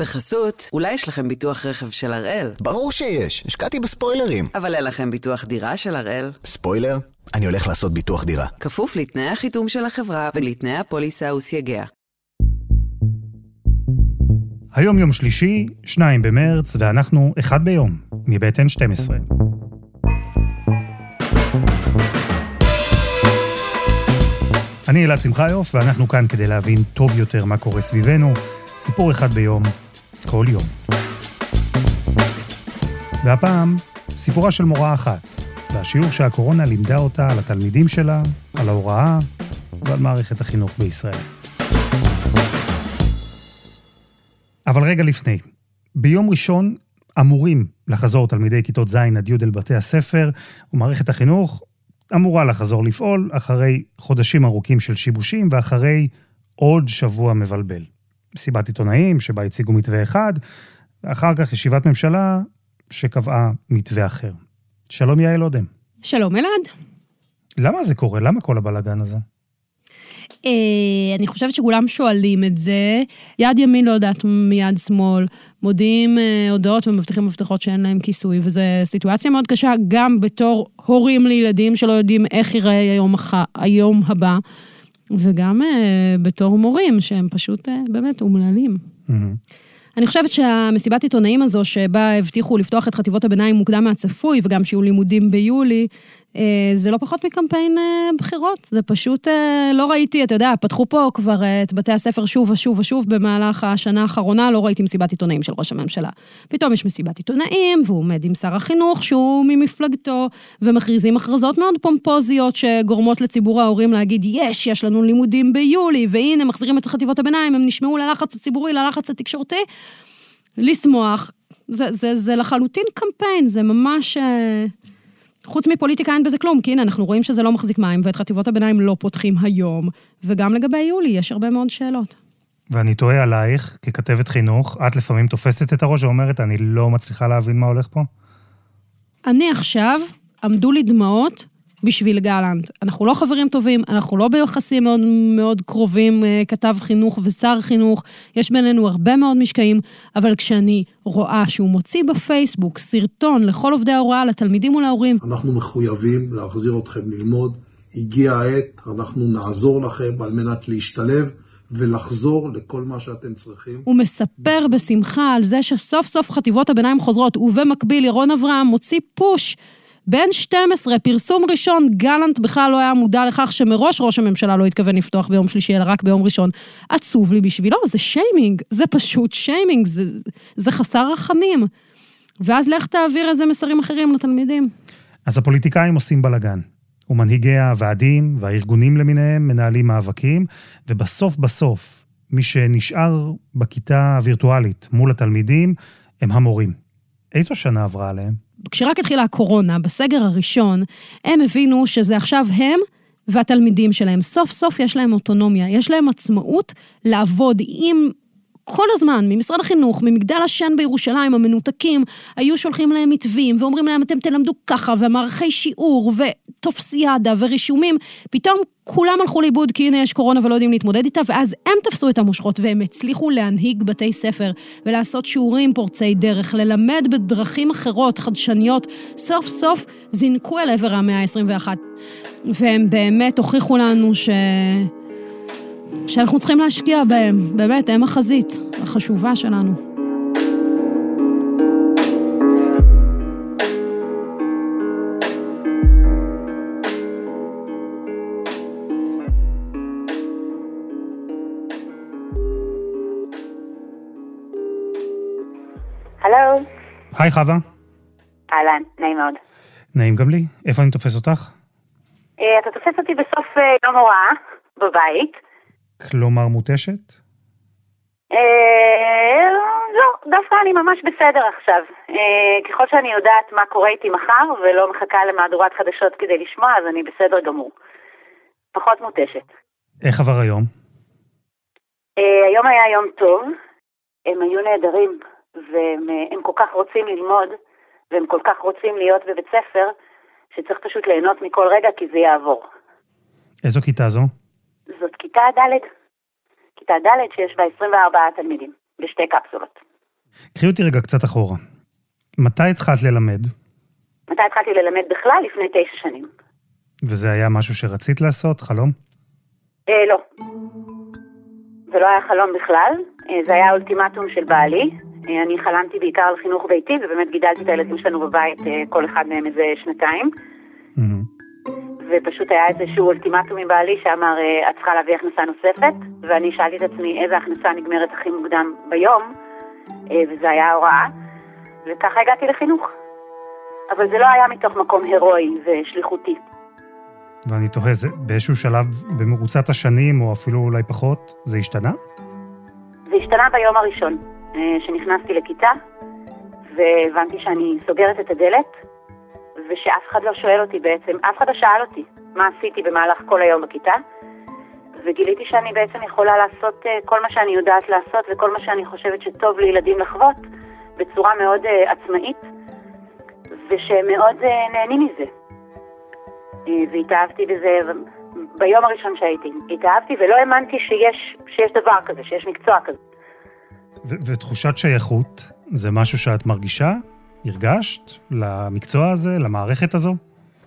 בחסות, אולי יש לכם ביטוח רכב של הראל. ברור שיש, השקעתי בספוילרים. אבל אין לכם ביטוח דירה של הראל. ספוילר? אני הולך לעשות ביטוח דירה. כפוף לתנאי החיתום של החברה ולתנאי הפוליסה וסייגיה. היום יום שלישי, 2 במרץ, ואנחנו אחד ביום, מבית N12. אני אלעד שמחיוף, ואנחנו כאן כדי להבין טוב יותר מה קורה סביבנו. סיפור אחד ביום, כל יום. והפעם, סיפורה של מורה אחת, והשיעור שהקורונה לימדה אותה על התלמידים שלה, על ההוראה ועל מערכת החינוך בישראל. אבל רגע לפני, ביום ראשון אמורים לחזור תלמידי כיתות ז' עד י' אל בתי הספר, ומערכת החינוך אמורה לחזור לפעול אחרי חודשים ארוכים של שיבושים ואחרי עוד שבוע מבלבל. מסיבת עיתונאים שבה הציגו מתווה אחד, ואחר כך ישיבת ממשלה שקבעה מתווה אחר. שלום יעל אודם. שלום אלעד. למה זה קורה? למה כל הבלאגן הזה? אה, אני חושבת שכולם שואלים את זה. יד ימין לא יודעת מיד שמאל, מודיעים אה, הודעות ומבטיחים מבטחות שאין להם כיסוי, וזו סיטואציה מאוד קשה גם בתור הורים לילדים שלא יודעים איך ייראה היום. היום הבא, וגם אה, בתור מורים שהם פשוט באמת אומללים. Mm-hmm. אני חושבת שהמסיבת עיתונאים הזו, שבה הבטיחו לפתוח את חטיבות הביניים מוקדם מהצפוי, וגם שיהיו לימודים ביולי, אה, זה לא פחות מקמפיין אה, בחירות, זה פשוט, אה, לא ראיתי, אתה יודע, פתחו פה כבר את בתי הספר שוב ושוב ושוב במהלך השנה האחרונה, לא ראיתי מסיבת עיתונאים של ראש הממשלה. פתאום יש מסיבת עיתונאים, והוא עומד עם שר החינוך, שהוא ממפלגתו, ומכריזים הכרזות מאוד פומפוזיות שגורמות לציבור ההורים להגיד, יש, יש לנו לימודים ביולי, והנה, מחזירים את חטיבות הביניים, הם נשמעו ללחץ הציבורי, ללחץ התקשורתי. לשמוח, זה, זה, זה לחלוטין קמפיין, זה ממש... חוץ מפוליטיקה אין בזה כלום, כי הנה, אנחנו רואים שזה לא מחזיק מים, ואת חטיבות הביניים לא פותחים היום, וגם לגבי יולי יש הרבה מאוד שאלות. ואני תוהה עלייך, ככתבת חינוך, את לפעמים תופסת את הראש ואומרת, אני לא מצליחה להבין מה הולך פה? אני עכשיו, עמדו לי דמעות בשביל גלנט. אנחנו לא חברים טובים, אנחנו לא ביחסים מאוד מאוד קרובים, אה, כתב חינוך ושר חינוך, יש בינינו הרבה מאוד משקעים, אבל כשאני רואה שהוא מוציא בפייסבוק סרטון לכל עובדי ההוראה, לתלמידים ולהורים... אנחנו מחויבים להחזיר אתכם ללמוד, הגיע העת, אנחנו נעזור לכם על מנת להשתלב. ולחזור לכל מה שאתם צריכים. הוא מספר בשמחה על זה שסוף סוף חטיבות הביניים חוזרות, ובמקביל ירון אברהם מוציא פוש בין 12, פרסום ראשון, גלנט בכלל לא היה מודע לכך שמראש ראש הממשלה לא התכוון לפתוח ביום שלישי, אלא רק ביום ראשון. עצוב לי בשבילו, זה שיימינג, זה פשוט שיימינג, זה, זה חסר רחמים. ואז לך תעביר איזה מסרים אחרים לתלמידים. אז הפוליטיקאים עושים בלאגן. ומנהיגי הוועדים והארגונים למיניהם מנהלים מאבקים, ובסוף בסוף, מי שנשאר בכיתה הווירטואלית מול התלמידים הם המורים. איזו שנה עברה עליהם? כשרק התחילה הקורונה, בסגר הראשון, הם הבינו שזה עכשיו הם והתלמידים שלהם. סוף סוף יש להם אוטונומיה, יש להם עצמאות לעבוד עם כל הזמן, ממשרד החינוך, ממגדל השן בירושלים, המנותקים, היו שולחים להם מתווים ואומרים להם, אתם תלמדו ככה, ומערכי שיעור, וטופסיאדה, ורישומים. פתאום כולם הלכו לאיבוד כי הנה יש קורונה ולא יודעים להתמודד איתה, ואז הם תפסו את המושכות והם הצליחו להנהיג בתי ספר ולעשות שיעורים פורצי דרך, ללמד בדרכים אחרות, חדשניות. סוף סוף זינקו אל עבר המאה ה-21. והם באמת הוכיחו לנו ש... שאנחנו צריכים להשקיע בהם, באמת, הם החזית החשובה שלנו. הלו. היי חווה. אהלן, נעים מאוד. נעים גם לי. איפה אני תופס אותך? אה, אתה תופס אותי בסוף אה, יום הוראה, בבית. כלומר מותשת? אה, לא, דווקא אני ממש בסדר עכשיו. אה, ככל שאני יודעת מה קורה איתי מחר ולא מחכה למהדורת חדשות כדי לשמוע, אז אני בסדר גמור. פחות מותשת. איך עבר היום? אה, היום היה יום טוב, הם היו נהדרים, והם כל כך רוצים ללמוד, והם כל כך רוצים להיות בבית ספר, שצריך פשוט ליהנות מכל רגע כי זה יעבור. איזו כיתה זו? זאת כיתה ד', כיתה ד' שיש בה 24 תלמידים, בשתי קפסולות. קחי אותי רגע קצת אחורה. מתי התחלת ללמד? מתי התחלתי ללמד בכלל? לפני תשע שנים. וזה היה משהו שרצית לעשות? חלום? אה, לא. זה לא היה חלום בכלל, אה, זה היה אולטימטום של בעלי. אה, אני חלמתי בעיקר על חינוך ביתי, ובאמת גידלתי את הילדים שלנו בבית, אה, כל אחד מהם איזה שנתיים. מהמם. ופשוט היה איזשהו אולטימטום מבעלי שאמר, אה, את צריכה להביא הכנסה נוספת, ואני שאלתי את עצמי איזה הכנסה נגמרת הכי מוקדם ביום, אה, וזה היה ההוראה, וככה הגעתי לחינוך. אבל זה לא היה מתוך מקום הירואי ושליחותי. ואני תוהה, זה באיזשהו שלב במרוצת השנים, או אפילו אולי פחות, זה השתנה? זה השתנה ביום הראשון אה, שנכנסתי לכיתה, והבנתי שאני סוגרת את הדלת, ושאף אחד לא שואל אותי בעצם, אף אחד לא שאל אותי מה עשיתי במהלך כל היום בכיתה, וגיליתי שאני בעצם יכולה לעשות אה, כל מה שאני יודעת לעשות וכל מה שאני חושבת שטוב לילדים לחוות בצורה מאוד אה, עצמאית, ושהם מאוד אה, נהנים מזה. אה, והתאהבתי בזה ביום הראשון שהייתי. התאהבתי ולא האמנתי שיש, שיש דבר כזה, שיש מקצוע כזה. ו- ותחושת שייכות, זה משהו שאת מרגישה? הרגשת? למקצוע הזה? למערכת הזו?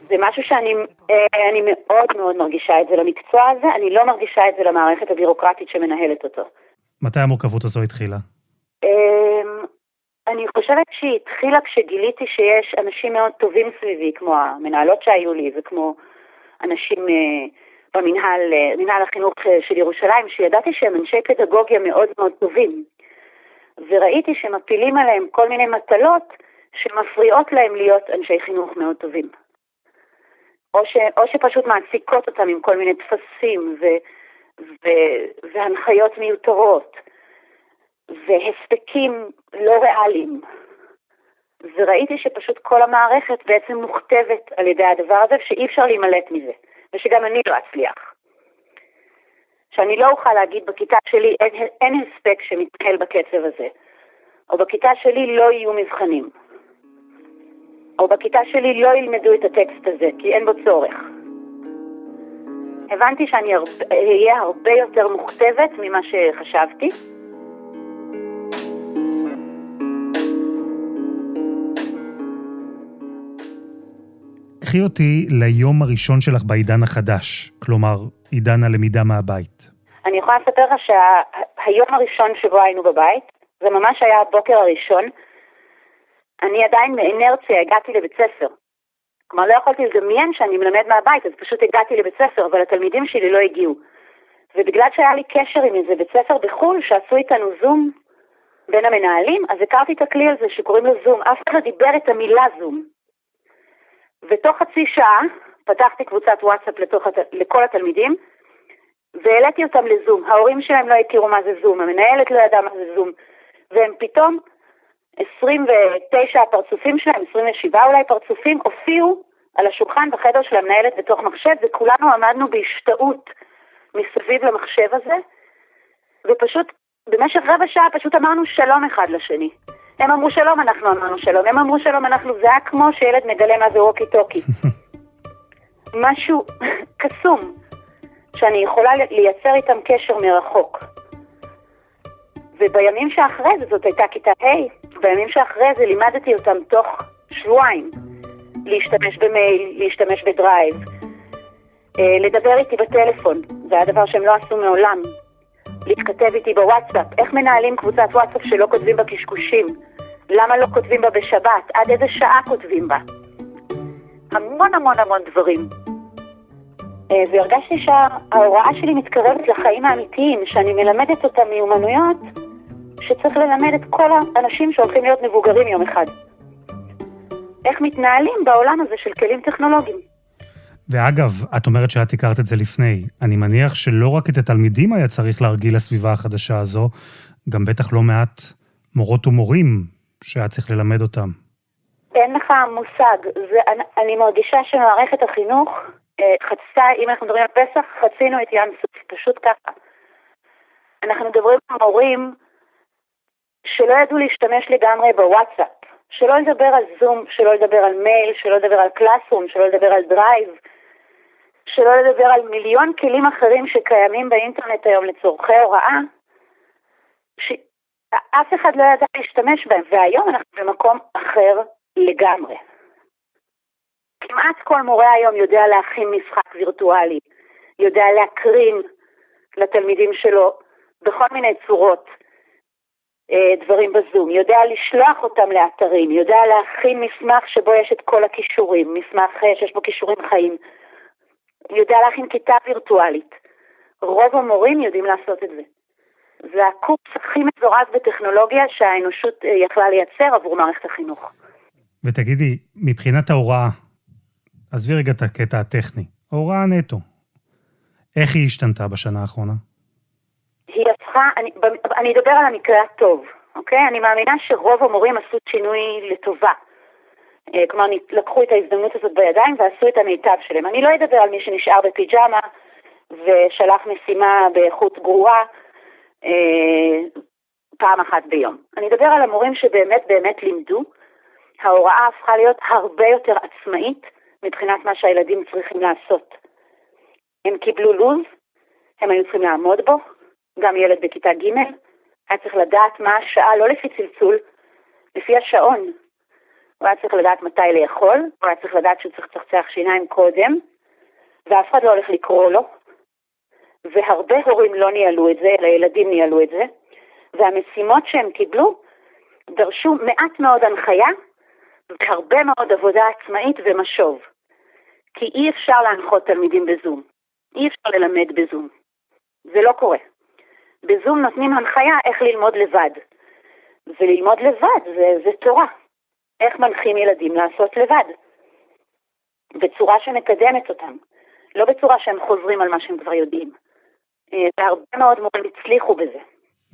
זה משהו שאני אה, אני מאוד מאוד מרגישה את זה למקצוע הזה, אני לא מרגישה את זה למערכת הבירוקרטית שמנהלת אותו. מתי המורכבות הזו התחילה? אמ, אני חושבת שהיא התחילה כשגיליתי שיש אנשים מאוד טובים סביבי, כמו המנהלות שהיו לי וכמו אנשים אה, במנהל, אה, מנהל החינוך של ירושלים, שידעתי שהם אנשי פדגוגיה מאוד מאוד טובים. וראיתי שמפילים עליהם כל מיני מטלות שמפריעות להם להיות אנשי חינוך מאוד טובים. או, ש, או שפשוט מעסיקות אותם עם כל מיני טפסים ו, ו, והנחיות מיותרות. והספקים לא ריאליים. וראיתי שפשוט כל המערכת בעצם מוכתבת על ידי הדבר הזה, ושאי אפשר להימלט מזה, ושגם אני לא אצליח. שאני לא אוכל להגיד בכיתה שלי אין, אין הספק שמתנהל בקצב הזה, או בכיתה שלי לא יהיו מבחנים, או בכיתה שלי לא ילמדו את הטקסט הזה, כי אין בו צורך. הבנתי שאני אהיה הרבה יותר מוכתבת ממה שחשבתי, קחי אותי ליום הראשון שלך בעידן החדש, כלומר, עידן הלמידה מהבית. אני יכולה לספר לך שהיום שה... הראשון שבו היינו בבית, זה ממש היה הבוקר הראשון, אני עדיין מאנרציה הגעתי לבית ספר. כלומר, לא יכולתי לדמיין שאני מלמד מהבית, אז פשוט הגעתי לבית ספר, אבל התלמידים שלי לא הגיעו. ובגלל שהיה לי קשר עם איזה בית ספר בחו"ל, שעשו איתנו זום בין המנהלים, אז הכרתי את הכלי הזה שקוראים לו זום. אף אחד לא דיבר את המילה זום. ותוך חצי שעה פתחתי קבוצת וואטסאפ לתוך, לכל התלמידים, והעליתי אותם לזום. ההורים שלהם לא הכירו מה זה זום, המנהלת לא ידעה מה זה זום, והם פתאום, 29 הפרצופים שלהם, 27 אולי פרצופים, הופיעו על השולחן בחדר של המנהלת בתוך מחשב, וכולנו עמדנו בהשתאות מסביב למחשב הזה, ופשוט במשך רבע שעה פשוט אמרנו שלום אחד לשני. הם אמרו שלום, אנחנו אמרנו שלום, הם אמרו שלום, אנחנו, זה היה כמו שילד מגלה מה זה ווקי טוקי. משהו קסום, שאני יכולה לייצר איתם קשר מרחוק. ובימים שאחרי זה, זאת הייתה כיתה ה', בימים שאחרי זה לימדתי אותם תוך שבועיים להשתמש במייל, להשתמש בדרייב, אה, לדבר איתי בטלפון, זה היה דבר שהם לא עשו מעולם. להתכתב איתי בוואטסאפ, איך מנהלים קבוצת וואטסאפ שלא כותבים בה קשקושים, למה לא כותבים בה בשבת, עד איזה שעה כותבים בה. המון המון המון דברים. אה, והרגשתי שההוראה שלי מתקרבת לחיים האמיתיים, שאני מלמדת אותם מיומנויות שצריך ללמד את כל האנשים שהולכים להיות מבוגרים יום אחד. איך מתנהלים בעולם הזה של כלים טכנולוגיים. ואגב, את אומרת שאת הכרת את זה לפני. אני מניח שלא רק את התלמידים היה צריך להרגיל לסביבה החדשה הזו, גם בטח לא מעט מורות ומורים שהיה צריך ללמד אותם. אין לך מושג. זה, אני, אני מרגישה שמערכת החינוך אה, חצתה, אם אנחנו מדברים על פסח, חצינו את ים סוף, פשוט ככה. אנחנו מדברים על מורים שלא ידעו להשתמש לגמרי בוואטסאפ, שלא לדבר על זום, שלא לדבר על מייל, שלא לדבר על Classroom, שלא לדבר על דרייב, שלא לדבר על מיליון כלים אחרים שקיימים באינטרנט היום לצורכי הוראה, אף אחד לא ידע להשתמש בהם, והיום אנחנו במקום אחר לגמרי. כמעט כל מורה היום יודע להכין משחק וירטואלי, יודע להקרין לתלמידים שלו בכל מיני צורות דברים בזום, יודע לשלוח אותם לאתרים, יודע להכין מסמך שבו יש את כל הכישורים, מסמך אה, שיש בו כישורים חיים, יודע להכין כיתה וירטואלית. רוב המורים יודעים לעשות את זה. זה הקורס הכי מזורז בטכנולוגיה שהאנושות אה, יכלה לייצר עבור מערכת החינוך. ותגידי, מבחינת ההוראה, עזבי רגע את הקטע הטכני, ההוראה נטו, איך היא השתנתה בשנה האחרונה? הפכה, אני, אני אדבר על המקרה הטוב, אוקיי? אני מאמינה שרוב המורים עשו שינוי לטובה. אה, כלומר, לקחו את ההזדמנות הזאת בידיים ועשו את המיטב שלהם. אני לא אדבר על מי שנשאר בפיג'מה ושלח משימה באיכות גרועה אה, פעם אחת ביום. אני אדבר על המורים שבאמת באמת לימדו. ההוראה הפכה להיות הרבה יותר עצמאית מבחינת מה שהילדים צריכים לעשות. הם קיבלו לו"ז, הם היו צריכים לעמוד בו, גם ילד בכיתה ג' היה צריך לדעת מה השעה, לא לפי צלצול, לפי השעון. הוא היה צריך לדעת מתי לאכול, הוא היה צריך לדעת שהוא צריך לצחצח שיניים קודם, ואף אחד לא הולך לקרוא לו. והרבה הורים לא ניהלו את זה, אלא ילדים ניהלו את זה, והמשימות שהם קיבלו דרשו מעט מאוד הנחיה והרבה מאוד עבודה עצמאית ומשוב. כי אי אפשר להנחות תלמידים בזום. אי אפשר ללמד בזום. זה לא קורה. בזום נותנים הנחיה איך ללמוד לבד. וללמוד לבד זה, זה תורה. איך מנחים ילדים לעשות לבד. בצורה שמקדמת אותם. לא בצורה שהם חוזרים על מה שהם כבר יודעים. אה, והרבה מאוד מורים הצליחו בזה.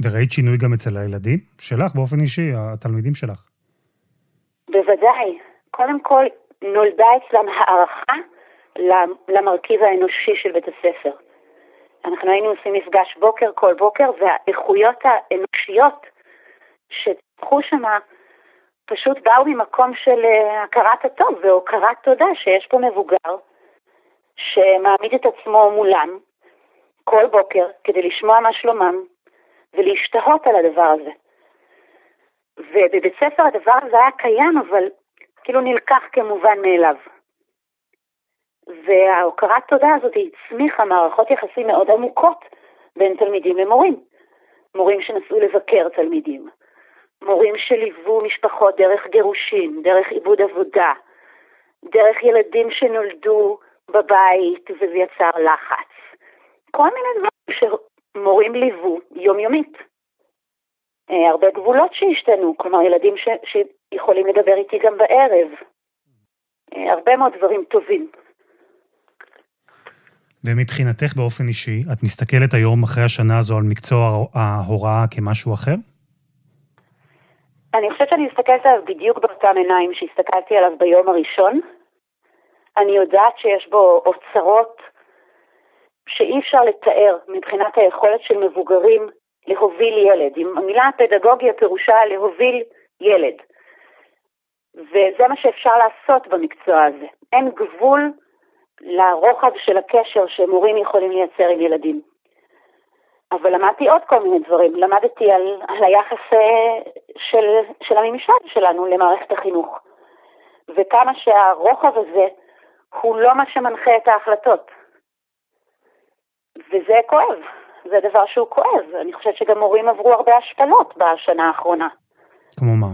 וראית שינוי גם אצל הילדים? שלך באופן אישי, התלמידים שלך. בוודאי. קודם כל, נולדה אצלם הערכה למרכיב האנושי של בית הספר. אנחנו היינו עושים מפגש בוקר כל בוקר, והאיכויות האנושיות שצמחו שם פשוט באו ממקום של אה, הכרת הטוב והוקרת תודה שיש פה מבוגר שמעמיד את עצמו מולם כל בוקר כדי לשמוע מה שלומם ולהשתהות על הדבר הזה. ובבית ספר הדבר הזה היה קיים, אבל כאילו נלקח כמובן מאליו. וההוקרת תודה הזאת הצמיחה מערכות יחסים מאוד עמוקות בין תלמידים למורים. מורים שנסעו לבקר תלמידים, מורים שליוו משפחות דרך גירושים, דרך עיבוד עבודה, דרך ילדים שנולדו בבית וזה יצר לחץ. כל מיני דברים שמורים ליוו יומיומית. אה, הרבה גבולות שהשתנו, כלומר ילדים ש, שיכולים לדבר איתי גם בערב. אה, הרבה מאוד דברים טובים. ומבחינתך באופן אישי, את מסתכלת היום אחרי השנה הזו על מקצוע ההוראה כמשהו אחר? אני חושבת שאני מסתכלת עליו בדיוק באותם עיניים שהסתכלתי עליו ביום הראשון. אני יודעת שיש בו אוצרות שאי אפשר לתאר מבחינת היכולת של מבוגרים להוביל ילד. המילה פדגוגיה פירושה להוביל ילד. וזה מה שאפשר לעשות במקצוע הזה. אין גבול לרוחב של הקשר שמורים יכולים לייצר עם ילדים. אבל למדתי עוד כל מיני דברים. למדתי על, על היחס אה, של, של הממשל שלנו למערכת החינוך, וכמה שהרוחב הזה הוא לא מה שמנחה את ההחלטות. וזה כואב, זה דבר שהוא כואב. אני חושבת שגם מורים עברו הרבה השפלות בשנה האחרונה. כמו מה?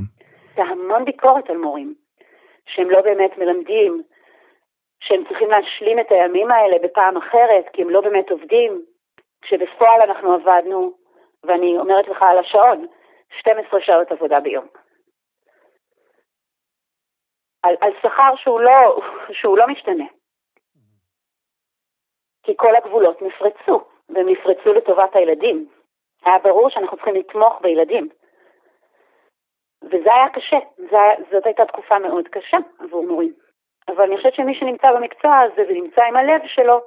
זה המון ביקורת על מורים, שהם לא באמת מלמדים, שהם צריכים להשלים את הימים האלה בפעם אחרת, כי הם לא באמת עובדים, כשבפועל אנחנו עבדנו, ואני אומרת לך על השעון, 12 שעות עבודה ביום. על, על שכר שהוא לא, שהוא לא משתנה. כי כל הגבולות נפרצו, והם נפרצו לטובת הילדים. היה ברור שאנחנו צריכים לתמוך בילדים. וזה היה קשה, זה, זאת הייתה תקופה מאוד קשה עבור מורים. אבל אני חושבת שמי שנמצא במקצוע הזה ונמצא עם הלב שלו,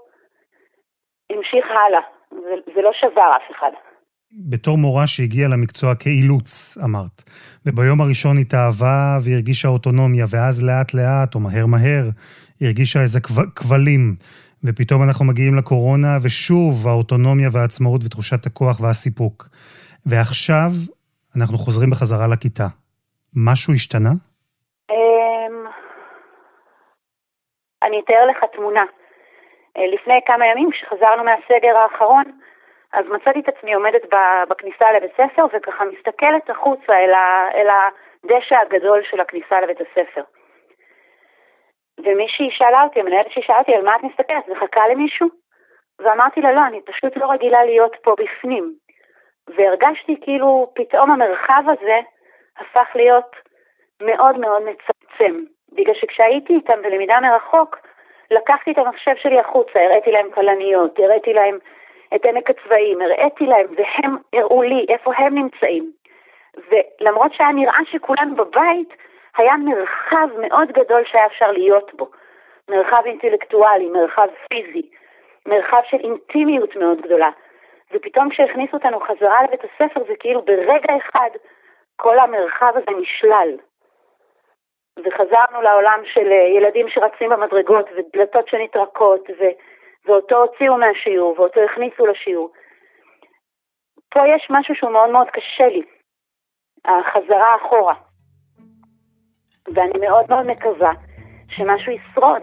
המשיך הלאה. זה, זה לא שבר אף אחד. בתור מורה שהגיעה למקצוע כאילוץ, אמרת. וביום הראשון התאהבה והרגישה אוטונומיה, ואז לאט לאט, או מהר מהר, הרגישה איזה כבלים. ופתאום אנחנו מגיעים לקורונה, ושוב האוטונומיה והעצמאות ותחושת הכוח והסיפוק. ועכשיו אנחנו חוזרים בחזרה לכיתה. משהו השתנה? אני אתאר לך תמונה. אה, לפני כמה ימים, כשחזרנו מהסגר האחרון, אז מצאתי את עצמי עומדת בכניסה לבית ספר וככה מסתכלת החוצה אל, ה, אל הדשא הגדול של הכניסה לבית הספר. ומישהי שאלה אותי, המנהלת שלי שאלה אותי, על מה את מסתכלת? מחכה למישהו? ואמרתי לה, לא, אני פשוט לא רגילה להיות פה בפנים. והרגשתי כאילו פתאום המרחב הזה הפך להיות מאוד מאוד מצמצם. בגלל שכשהייתי איתם בלמידה מרחוק, לקחתי את המחשב שלי החוצה, הראיתי להם כלניות, הראיתי להם את עמק הצבעים, הראיתי להם, והם הראו לי איפה הם נמצאים. ולמרות שהיה נראה שכולנו בבית, היה מרחב מאוד גדול שהיה אפשר להיות בו. מרחב אינטלקטואלי, מרחב פיזי, מרחב של אינטימיות מאוד גדולה. ופתאום כשהכניסו אותנו חזרה לבית הספר, זה כאילו ברגע אחד כל המרחב הזה נשלל. וחזרנו לעולם של אה, ילדים שרצים במדרגות ודלתות שנטרקות, ו... ואותו הוציאו מהשיעור ואותו הכניסו לשיעור. פה יש משהו שהוא מאוד מאוד קשה לי, החזרה אחורה. ואני מאוד מאוד מקווה שמשהו ישרוד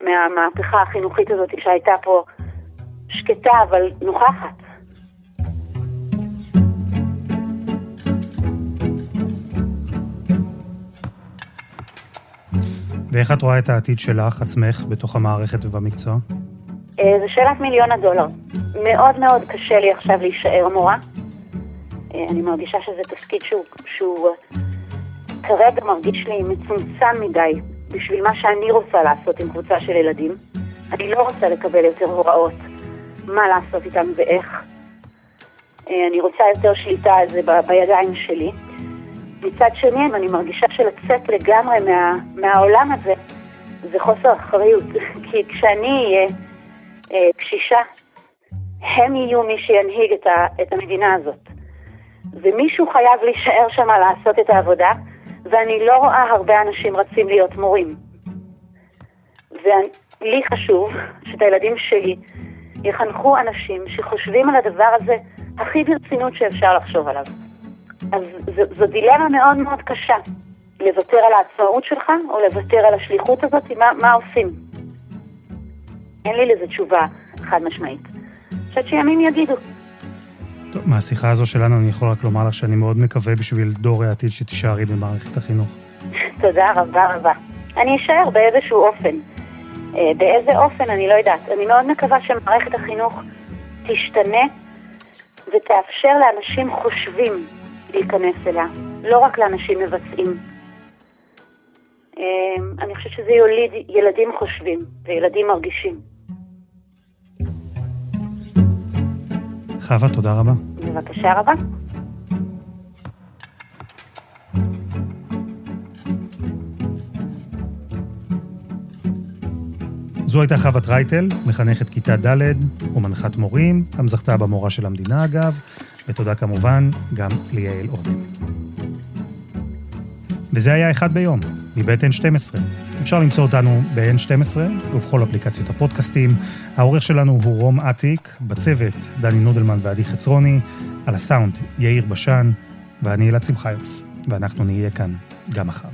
מהמהפכה החינוכית הזאת שהייתה פה שקטה אבל נוכחת. ואיך את רואה את העתיד שלך, עצמך, בתוך המערכת ובמקצוע? אה, זו שאלת מיליון הדולר. מאוד מאוד קשה לי עכשיו להישאר מורה. אה, אני מרגישה שזה תפקיד שהוא, שהוא אה, כרגע מרגיש לי מצומצם מדי בשביל מה שאני רוצה לעשות עם קבוצה של ילדים. אני לא רוצה לקבל יותר הוראות מה לעשות איתם ואיך. אני רוצה יותר שליטה על זה בידיים שלי. מצד שני, אני מרגישה שלצאת לגמרי מה, מהעולם הזה זה חוסר אחריות. כי כשאני אהיה אה, קשישה, הם יהיו מי שינהיג את, ה, את המדינה הזאת. ומישהו חייב להישאר שם לעשות את העבודה, ואני לא רואה הרבה אנשים רצים להיות מורים. ולי חשוב שאת הילדים שלי יחנכו אנשים שחושבים על הדבר הזה הכי ברצינות שאפשר לחשוב עליו. אז זו, זו דילמה מאוד מאוד קשה, לוותר על העצמאות שלך או לוותר על השליחות הזאת, מה, מה עושים? אין לי לזה תשובה חד משמעית. אני חושבת שימים יגידו. טוב, מהשיחה הזו שלנו אני יכול רק לומר לך שאני מאוד מקווה בשביל דור העתיד שתישארי במערכת החינוך. תודה רבה רבה. אני אשאר באיזשהו אופן. אה, באיזה אופן אני לא יודעת. אני מאוד מקווה שמערכת החינוך תשתנה ותאפשר לאנשים חושבים להיכנס אליה, לא רק לאנשים מבצעים. אה, אני חושבת שזה יוליד ילדים חושבים וילדים מרגישים. חווה, תודה רבה. בבקשה רבה. זו הייתה חווה טרייטל, מחנכת כיתה ד' ומנחת מורים, גם זכתה במורה של המדינה אגב, ותודה כמובן גם ליעל עודן. וזה היה אחד ביום, מבית N12. אפשר למצוא אותנו ב-N12 ובכל אפליקציות הפודקאסטים. העורך שלנו הוא רום אטיק, בצוות דני נודלמן ועדי חצרוני, על הסאונד יאיר בשן, ואני אלעד שמחיוף, ואנחנו נהיה כאן גם מחר.